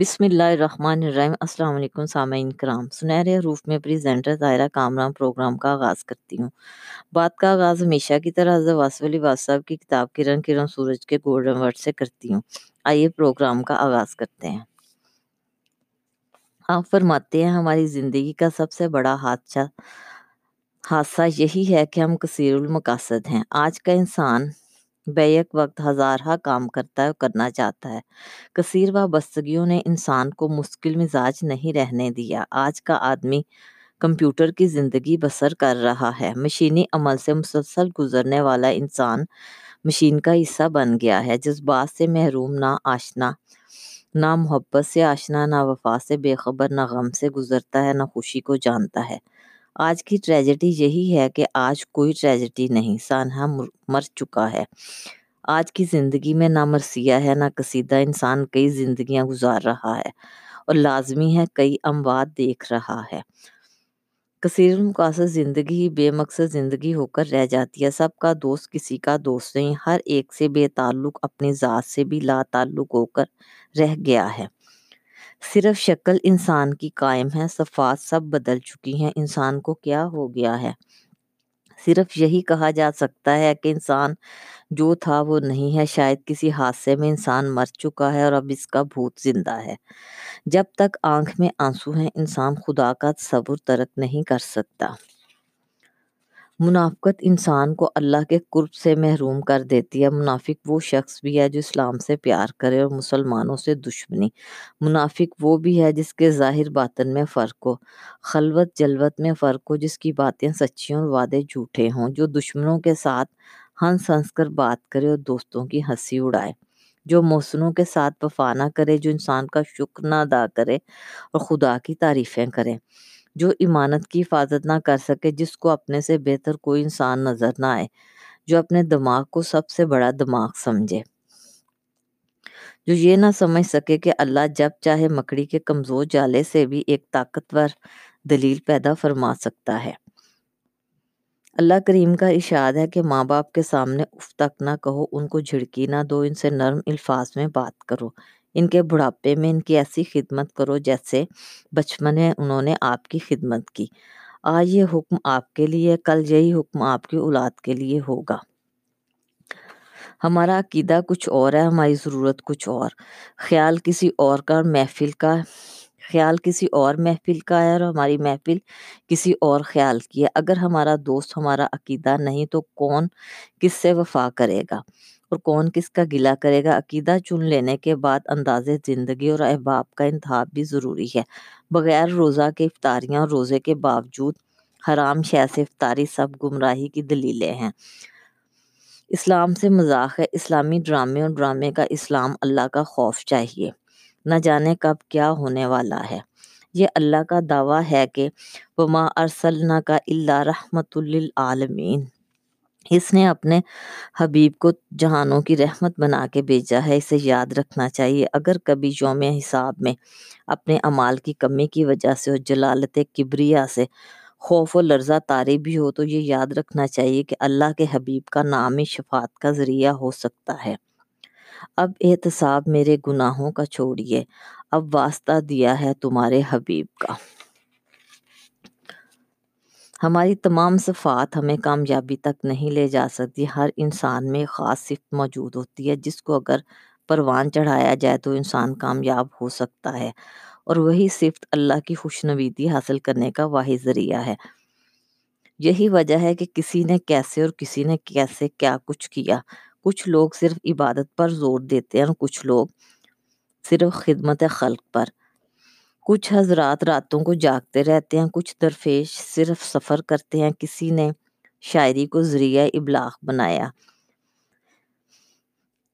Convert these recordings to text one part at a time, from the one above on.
بسم اللہ الرحمن الرحیم۔ السلام علیکم سامعین کرام۔ سنہرے حروف میں پریزنٹر ظاہرہ کامران پروگرام کا آغاز کرتی ہوں۔ بات کا آغاز ہمیشہ کی طرح حضرت واصف علی واصف کی کتاب کرن کرن سورج کے گولڈن ورڈ سے کرتی ہوں۔ آئیے پروگرام کا آغاز کرتے ہیں۔ آپ فرماتے ہیں، ہماری زندگی کا سب سے بڑا حادثہ حادثہ یہی ہے کہ ہم کثیر المقاصد ہیں۔ آج کا انسان بیک وقت ہزارہ کام کرتا ہے کرنا چاہتا ہے۔ کثیر وابستگیوں نے انسان کو مشکل مزاج نہیں رہنے دیا۔ آج کا آدمی کمپیوٹر کی زندگی بسر کر رہا ہے۔ مشینی عمل سے مسلسل گزرنے والا انسان مشین کا حصہ بن گیا ہے۔ جس بات سے محروم نہ آشنا نہ محبت سے آشنا نہ وفا سے بے خبر نہ غم سے گزرتا ہے نہ خوشی کو جانتا ہے۔ آج کی ٹریجڈی یہی ہے کہ آج کوئی ٹریجڈی نہیں، سانحہ مر چکا ہے۔ آج کی زندگی میں نہ مرثیہ ہے، نہ قصیدہ انسان کئی زندگیاں گزار رہا ہے اور لازمی ہے کئی اموات دیکھ رہا ہے۔ کثیر المقاصد زندگی ہی بے مقصد زندگی ہو کر رہ جاتی ہے۔ سب کا دوست کسی کا دوست نہیں، ہر ایک سے بے تعلق اپنی ذات سے بھی لا تعلق ہو کر رہ گیا ہے۔ صرف شکل انسان کی قائم ہے، صفات سب بدل چکی ہیں۔ انسان کو کیا ہو گیا ہے؟ صرف یہی کہا جا سکتا ہے کہ انسان جو تھا وہ نہیں ہے۔ شاید کسی حادثے میں انسان مر چکا ہے اور اب اس کا بھوت زندہ ہے۔ جب تک آنکھ میں آنسو ہیں، انسان خدا کا تصور ترک نہیں کر سکتا۔ منافقت انسان کو اللہ کے قرب سے محروم کر دیتی ہے۔ منافق وہ شخص بھی ہے جو اسلام سے پیار کرے اور مسلمانوں سے دشمنی۔ منافق وہ بھی ہے جس کے ظاہر باطن میں فرق ہو۔ خلوت جلوت میں فرق ہو، جس کی باتیں سچی اور وعدے جھوٹے ہوں۔ جو دشمنوں کے ساتھ ہنس ہنس کر بات کرے اور دوستوں کی ہنسی اڑائے۔ جو محسنوں کے ساتھ وفا نہ کرے، جو انسان کا شکر نہ ادا کرے اور خدا کی تعریفیں کرے۔ جو ایمانت کی حفاظت نہ کر سکے، جس کو اپنے سے بہتر کوئی انسان نظر نہ آئے، جو اپنے دماغ کو سب سے بڑا دماغ سمجھے۔ جو یہ نہ سمجھ سکے کہ اللہ جب چاہے مکڑی کے کمزور جالے سے بھی ایک طاقتور دلیل پیدا فرما سکتا ہے۔ اللہ کریم کا اشاد ہے کہ ماں باپ کے سامنے اف تک نہ کہو، ان کو جھڑکی نہ دو، ان سے نرم الفاظ میں بات کرو۔ ان کے بڑھاپے میں ان کی ایسی خدمت کرو جیسے بچپن میں انہوں نے آپ کی خدمت کی۔ آج یہ حکم آپ کے لیے، کل یہی حکم آپ کی اولاد کے لیے ہوگا۔ ہمارا عقیدہ کچھ اور ہے، ہماری ضرورت کچھ اور۔ خیال کسی اور کا محفل کا، خیال کسی اور محفل کا ہے اور ہماری محفل کسی اور خیال کی ہے۔ اگر ہمارا دوست، ہمارا عقیدہ نہیں تو کون کس سے وفا کرے گا؟ اور کون کس کا گلا کرے گا؟ عقیدہ چن لینے کے بعد انداز زندگی اور احباب کا انتخاب بھی ضروری ہے۔ بغیر روزہ کے افطاریاں اور روزے کے باوجود، حرام شہ سے افطاری سب گمراہی کی دلیلیں ہیں۔ اسلام سے مذاق ہے۔ اسلامی ڈرامے اور ڈرامے کا اسلام اللہ کا خوف چاہیے۔ نہ جانے کب کیا ہونے والا ہے۔ یہ اللہ کا دعویٰ ہے کہ وما ارسلنا کا اللہ رحمت للعالمین اس نے اپنے حبیب کو جہانوں کی رحمت بنا کے بھیجا ہے، اسے یاد رکھنا چاہیے۔ اگر کبھی یوم حساب میں اپنے امال کی کمی کی وجہ سے اور جلالت کبریا سے خوف و لرزہ طاری بھی ہو، تو یہ یاد رکھنا چاہیے کہ اللہ کے حبیب کا نام شفاعت کا ذریعہ ہو سکتا ہے۔ اب احتساب میرے گناہوں کا چھوڑیے، اب واسطہ دیا ہے تمہارے حبیب کا۔ ہماری تمام صفات ہمیں کامیابی تک نہیں لے جا سکتی۔ ہر انسان میں خاص صفت موجود ہوتی ہے، جس کو اگر پروان چڑھایا جائے تو انسان کامیاب ہو سکتا ہے۔ اور وہی صفت اللہ کی خوش نویدی حاصل کرنے کا واحد ذریعہ ہے۔ یہی وجہ ہے کہ کسی نے کیسے اور کسی نے کیسے کیا، کچھ کیا۔ کچھ لوگ صرف عبادت پر زور دیتے ہیں اور کچھ لوگ صرف خدمت خلق پر۔ کچھ حضرات راتوں کو جاگتے رہتے ہیں، کچھ درفیش صرف سفر کرتے ہیں، کسی نے شاعری کو ذریعہ ابلاغ بنایا۔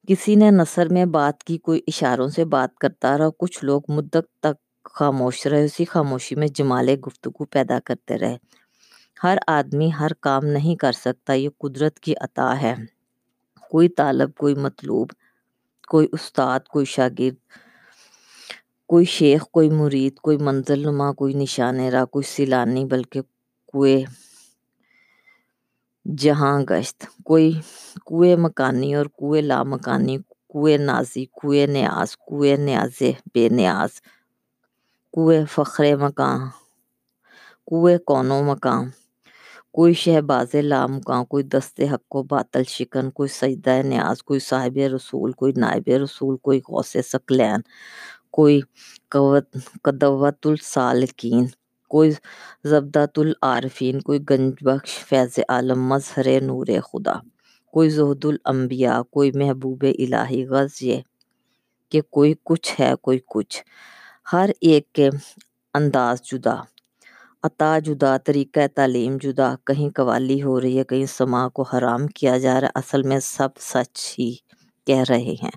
کسی نے نثر میں بات کی، کوئی اشاروں سے بات کرتا رہا، کچھ لوگ مدت تک خاموش رہے، اسی خاموشی میں جمال گفتگو پیدا کرتے رہے۔ ہر آدمی ہر کام نہیں کر سکتا، یہ قدرت کی عطا ہے۔ کوئی طالب، کوئی مطلوب، کوئی استاد، کوئی شاگرد۔ کوئی شیخ، کوئی مرید، کوئی منزل نما، کوئی نشان راہ کوئی سیلانی، بلکہ کوئی جہاں گشت۔ کوئی کوئے مکانی اور کوئے لا مکانی کوئے نازی، کوئے نیاز کوئے نیاز بے نیاز، کوئے فخر مکان کوئے کونو مقام کوئی شہباز لامکاں، کوئی دست حق و باطل شکن، کوئی سجدہ نیاز، کوئی صاحب رسول، کوئی نائب رسول، کوئی غوث سکلین کوئی قدوت السالکین کوئی زبدت العارفین، کوئی گنج بخش فیض عالم، مظہر نور خدا، کوئی زہد الانبیاء، کوئی محبوب الہی غرض یہ کہ کوئی کچھ ہے، کوئی کچھ۔ ہر ایک کے انداز جدا، عطا جدا، طریقہ تعلیم جدا، کہیں قوالی ہو رہی ہے، کہیں سما کو حرام کیا جا رہا ہے اصل میں سب سچ ہی کہہ رہے ہیں۔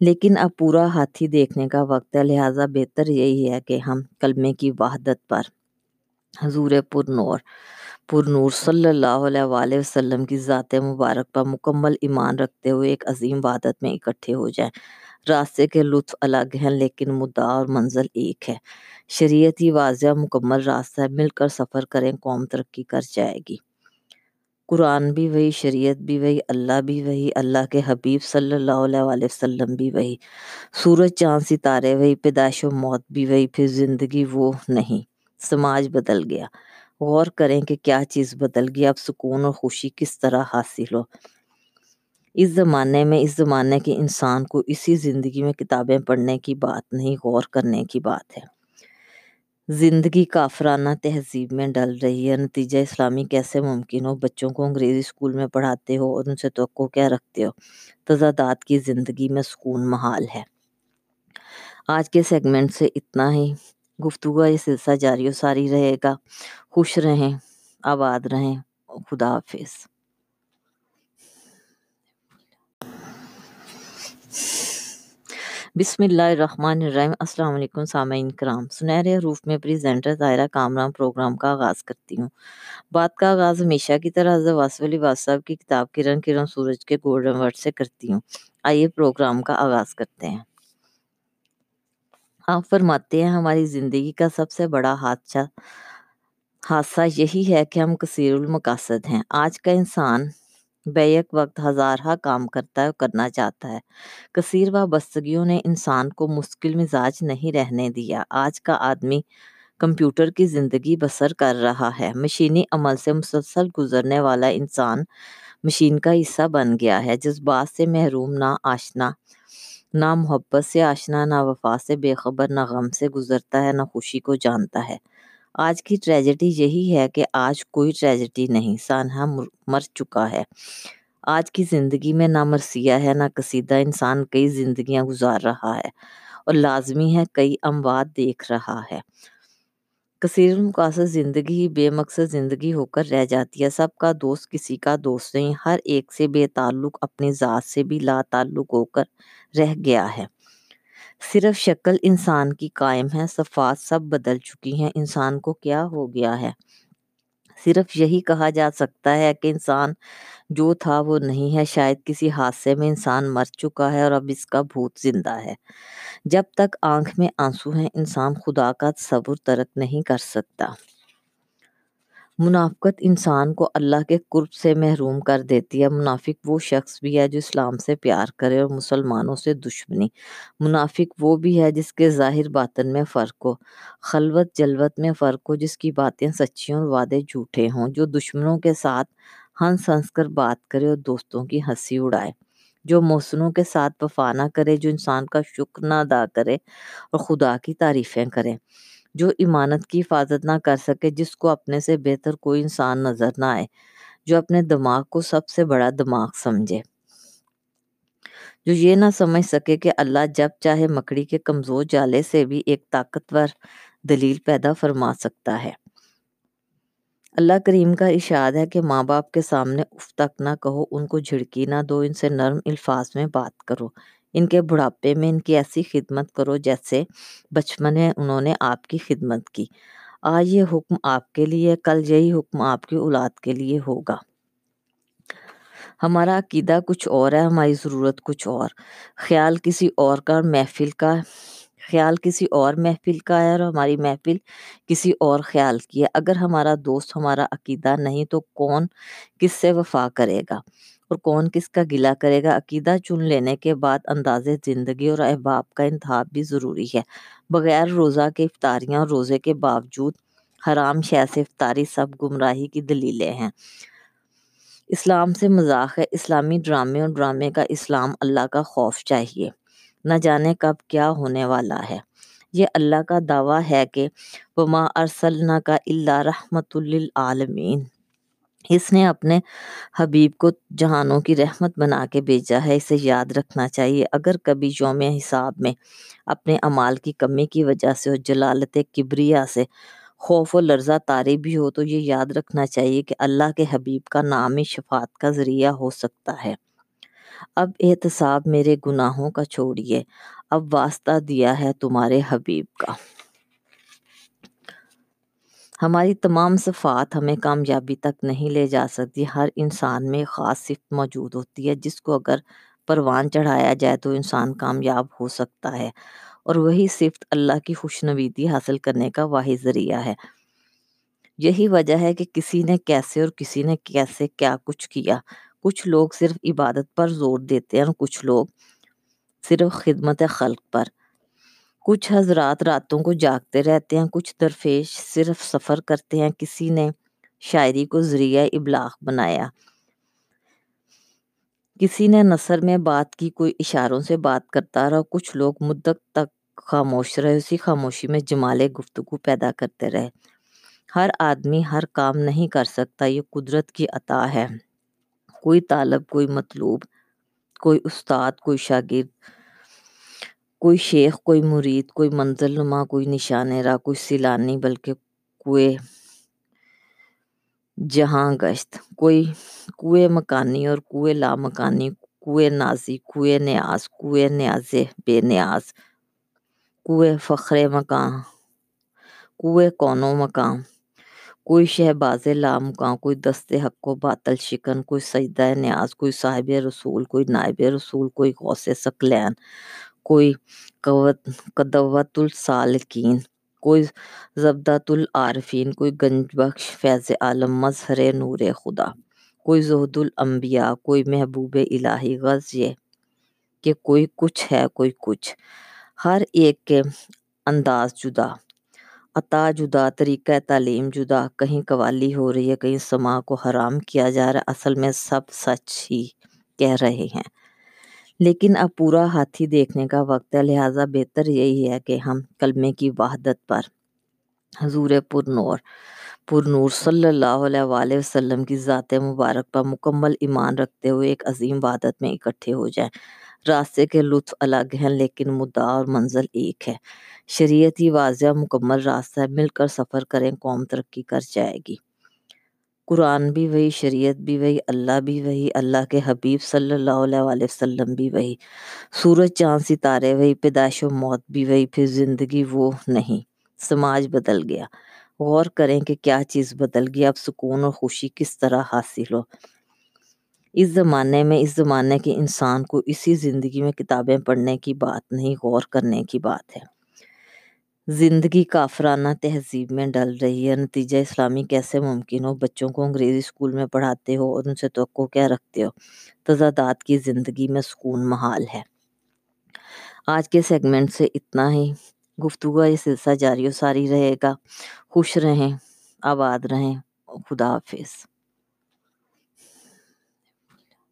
لیکن اب پورا ہاتھی دیکھنے کا وقت ہے، لہٰذا بہتر یہی ہے کہ ہم کلمے کی وحدت پر۔ حضور پر نور پر نور صلی اللہ علیہ وآلہ وسلم کی ذات مبارک پر مکمل ایمان رکھتے ہوئے ایک عظیم وحدت میں اکٹھے ہو جائیں۔ راستے کے لطف الگ ہیں، لیکن مدعا اور منزل ایک ہے۔ شریعت ہی واضح مکمل راستہ ہے، مل کر سفر کریں، قوم ترقی کر جائے گی۔ قرآن بھی وہی، شریعت بھی وہی، اللہ بھی وہی، اللہ کے حبیب صلی اللہ علیہ وآلہ وسلم بھی وہی۔ سورج، چاند، ستارے وہی، پیدائش و موت بھی وہی، پھر زندگی وہ نہیں۔ سماج بدل گیا۔ غور کریں کہ کیا چیز بدل گئی، اب سکون اور خوشی کس طرح حاصل ہو۔ اس زمانے میں، اس زمانے کے انسان کو اسی زندگی میں کتابیں پڑھنے کی بات نہیں، غور کرنے کی بات ہے۔ زندگی کافرانہ تہذیب میں ڈل رہی ہے۔ نتیجہ اسلامی کیسے ممکن ہو؟ بچوں کو انگریزی اسکول میں پڑھاتے ہو اور ان سے توقع کیا رکھتے ہو؟ تضادات کی زندگی میں سکون محال ہے۔ آج کے سیگمنٹ سے اتنا ہی۔ گفتگو یہ سلسلہ جاری و ساری رہے گا۔ خوش رہیں، آباد رہیں۔ خدا حافظ۔ بسم اللہ الرحمن الرحیم۔ السلام علیکم سامعین کرام۔ سنہرے حروف میں پریزنٹر ظاہرہ کامران پروگرام کا آغاز کرتی ہوں۔ بات کا آغاز ہمیشہ کی طرح حضرت واسف علی واسف کی کتاب کرن کرن سورج کے گولڈن ورڈ سے کرتی ہوں۔ آئیے پروگرام کا آغاز کرتے ہیں۔ آپ فرماتے ہیں، ہماری زندگی کا سب سے بڑا حادثہ حادثہ یہی ہے کہ ہم کثیر المقاصد ہیں۔ آج کا انسان بیک وقت ہزارہ کام کرتا ہے اور کرنا چاہتا ہے۔ کثیر وابستگیوں نے انسان کو مشکل مزاج نہیں رہنے دیا۔ آج کا آدمی کمپیوٹر کی زندگی بسر کر رہا ہے۔ مشینی عمل سے مسلسل گزرنے والا انسان مشین کا حصہ بن گیا ہے۔ جس بات سے محروم نہ آشنا نہ محبت سے آشنا نہ وفا سے بے خبر نہ غم سے گزرتا ہے نہ خوشی کو جانتا ہے۔ آج کی ٹریجڈی یہی ہے کہ آج کوئی ٹریجڈی نہیں، سانحہ مر چکا ہے۔ آج کی زندگی میں نہ مرثیہ ہے، نہ قصیدہ انسان کئی زندگیاں گزار رہا ہے اور لازمی ہے کئی اموات دیکھ رہا ہے۔ کثیر المقاصد زندگی ہی بے مقصد زندگی ہو کر رہ جاتی ہے۔ سب کا دوست کسی کا دوست نہیں، ہر ایک سے بے تعلق اپنی ذات سے بھی لا تعلق ہو کر رہ گیا ہے۔ صرف شکل انسان کی قائم ہے، صفات سب بدل چکی ہیں۔ انسان کو کیا ہو گیا ہے؟ صرف یہی کہا جا سکتا ہے کہ انسان جو تھا وہ نہیں ہے۔ شاید کسی حادثے میں انسان مر چکا ہے اور اب اس کا بھوت زندہ ہے۔ جب تک آنکھ میں آنسو ہیں، انسان خدا کا تصور ترک نہیں کر سکتا۔ منافقت انسان کو اللہ کے قرب سے محروم کر دیتی ہے۔ منافق وہ شخص بھی ہے جو اسلام سے پیار کرے اور مسلمانوں سے دشمنی۔ منافق وہ بھی ہے جس کے ظاہر باطن میں فرق ہو۔ خلوت جلوت میں فرق ہو، جس کی باتیں سچی اور وعدے جھوٹے ہوں۔ جو دشمنوں کے ساتھ ہنس ہنس کر بات کرے اور دوستوں کی ہنسی اڑائے۔ جو محسنوں کے ساتھ وفا نہ کرے، جو انسان کا شکر نہ ادا کرے اور خدا کی تعریفیں کرے جو ایمانت کی حفاظت نہ کر سکے، جس کو اپنے سے بہتر کوئی انسان نظر نہ آئے، جو اپنے دماغ کو سب سے بڑا دماغ سمجھے۔ جو یہ نہ سمجھ سکے کہ اللہ جب چاہے مکڑی کے کمزور جالے سے بھی ایک طاقتور دلیل پیدا فرما سکتا ہے۔ اللہ کریم کا اشاد ہے کہ ماں باپ کے سامنے اف تک نہ کہو، ان کو جھڑکی نہ دو، ان سے نرم الفاظ میں بات کرو۔ ان کے بڑھاپے میں ان کی ایسی خدمت کرو جیسے بچپن میں انہوں نے آپ کی خدمت کی۔ آج یہ حکم آپ کے لیے، کل یہی حکم آپ کی اولاد کے لیے ہوگا۔ ہمارا عقیدہ کچھ اور ہے، ہماری ضرورت کچھ اور۔ خیال کسی اور کا محفل کا، خیال کسی اور محفل کا ہے اور ہماری محفل کسی اور خیال کی ہے۔ اگر ہمارا دوست، ہمارا عقیدہ نہیں تو کون کس سے وفا کرے گا؟ اور کون کس کا گلا کرے گا؟ عقیدہ چن لینے کے بعد انداز زندگی اور احباب کا انتخاب بھی ضروری ہے۔ بغیر روزہ کے افطاریاں اور روزے کے باوجود حرام شہ سے افطاری سب گمراہی کی دلیلیں ہیں۔ اسلام سے مذاق ہے۔ اسلامی ڈرامے اور ڈرامے کا اسلام اللہ کا خوف چاہیے۔ نہ جانے کب کیا ہونے والا ہے۔ یہ اللہ کا دعویٰ ہے کہ وما ارسلنا کا اللہ رحمت للعالمین اس نے اپنے حبیب کو جہانوں کی رحمت بنا کے بھیجا ہے، اسے یاد رکھنا چاہیے۔ اگر کبھی یوم حساب میں اپنے امال کی کمی کی وجہ سے اور جلالت کبریا سے خوف و لرزہ تاری بھی ہو، تو یہ یاد رکھنا چاہیے کہ اللہ کے حبیب کا نام شفات کا ذریعہ ہو سکتا ہے۔ اب احتساب میرے گناہوں کا چھوڑیے، اب واسطہ دیا ہے تمہارے حبیب کا۔ ہماری تمام صفات ہمیں کامیابی تک نہیں لے جا سکتی۔ ہر انسان میں خاص صفت موجود ہوتی ہے، جس کو اگر پروان چڑھایا جائے تو انسان کامیاب ہو سکتا ہے۔ اور وہی صفت اللہ کی خوش نویدی حاصل کرنے کا واحد ذریعہ ہے۔ یہی وجہ ہے کہ کسی نے کیسے اور کسی نے کیسے کیا، کچھ کیا۔ کچھ لوگ صرف عبادت پر زور دیتے ہیں اور کچھ لوگ صرف خدمت خلق پر۔ کچھ حضرات راتوں کو جاگتے رہتے ہیں، کچھ درفیش صرف سفر کرتے ہیں، کسی نے شاعری کو ذریعہ ابلاغ بنایا۔ کسی نے نثر میں بات کی، کوئی اشاروں سے بات کرتا رہا، کچھ لوگ مدت تک خاموش رہے، اسی خاموشی میں جمال گفتگو پیدا کرتے رہے۔ ہر آدمی ہر کام نہیں کر سکتا، یہ قدرت کی عطا ہے۔ کوئی طالب، کوئی مطلوب، کوئی استاد، کوئی شاگرد کوئی شیخ، کوئی مرید، کوئی منزل نما، کوئی نشان را، کوئی سیلانی، بلکہ کوئے جہاں گشت۔ کوئی کوئے مکانی اور کوئے لامکانی، کوئے نازی، کوئے نیاز کوئے نیاز بے نیاز، کوئے فخر مکان، کوئے کونو مقام کوئی شہباز لامکان کوئی دست حق و باطل شکن، کوئی سجدہ نیاز، کوئی صاحب رسول، کوئی نائب رسول، کوئی غوث سکلین کوئی قدوت السالکین کوئی زبدت العارفین، کوئی گنج بخش فیض عالم، مظہر نور خدا، کوئی زہد الانبیاء، کوئی محبوب الہی غز یہ کہ کوئی کچھ ہے، کوئی کچھ۔ ہر ایک کے انداز جدا، عطا جدا، طریقہ تعلیم جدا، کہیں قوالی ہو رہی ہے، کہیں سما کو حرام کیا جا رہا ہے اصل میں سب سچ ہی کہہ رہے ہیں۔ لیکن اب پورا ہاتھی دیکھنے کا وقت ہے، لہٰذا بہتر یہی ہے کہ ہم کلمے کی وحدت پر۔ حضور پر نور پر نور صلی اللہ علیہ وآلہ وسلم کی ذات مبارک پر مکمل ایمان رکھتے ہوئے ایک عظیم وحدت میں اکٹھے ہو جائیں۔ راستے کے لطف الگ ہیں، لیکن مدعا اور منزل ایک ہے۔ شریعت ہی واضح مکمل راستہ ہے، مل کر سفر کریں، قوم ترقی کر جائے گی۔ قرآن بھی وہی، شریعت بھی وہی، اللہ بھی وہی، اللہ کے حبیب صلی اللہ علیہ وآلہ وسلم بھی وہی۔ سورج، چاند، ستارے وہی، پیدائش و موت بھی وہی، پھر زندگی وہ نہیں۔ سماج بدل گیا۔ غور کریں کہ کیا چیز بدل گیا اب سکون اور خوشی کس طرح حاصل ہو۔ اس زمانے میں، اس زمانے کے انسان کو اسی زندگی میں کتابیں پڑھنے کی بات نہیں، غور کرنے کی بات ہے۔ زندگی کافرانہ تہذیب میں ڈل رہی ہے۔ نتیجہ اسلامی کیسے ممکن ہو؟ بچوں کو انگریزی اسکول میں پڑھاتے ہو اور ان سے توقع کیا رکھتے ہو؟ تضادات کی زندگی میں سکون محال ہے۔ آج کے سیگمنٹ سے اتنا ہی۔ گفتگو یہ سلسلہ جاری و ساری رہے گا۔ خوش رہیں، آباد رہیں۔ خدا حافظ۔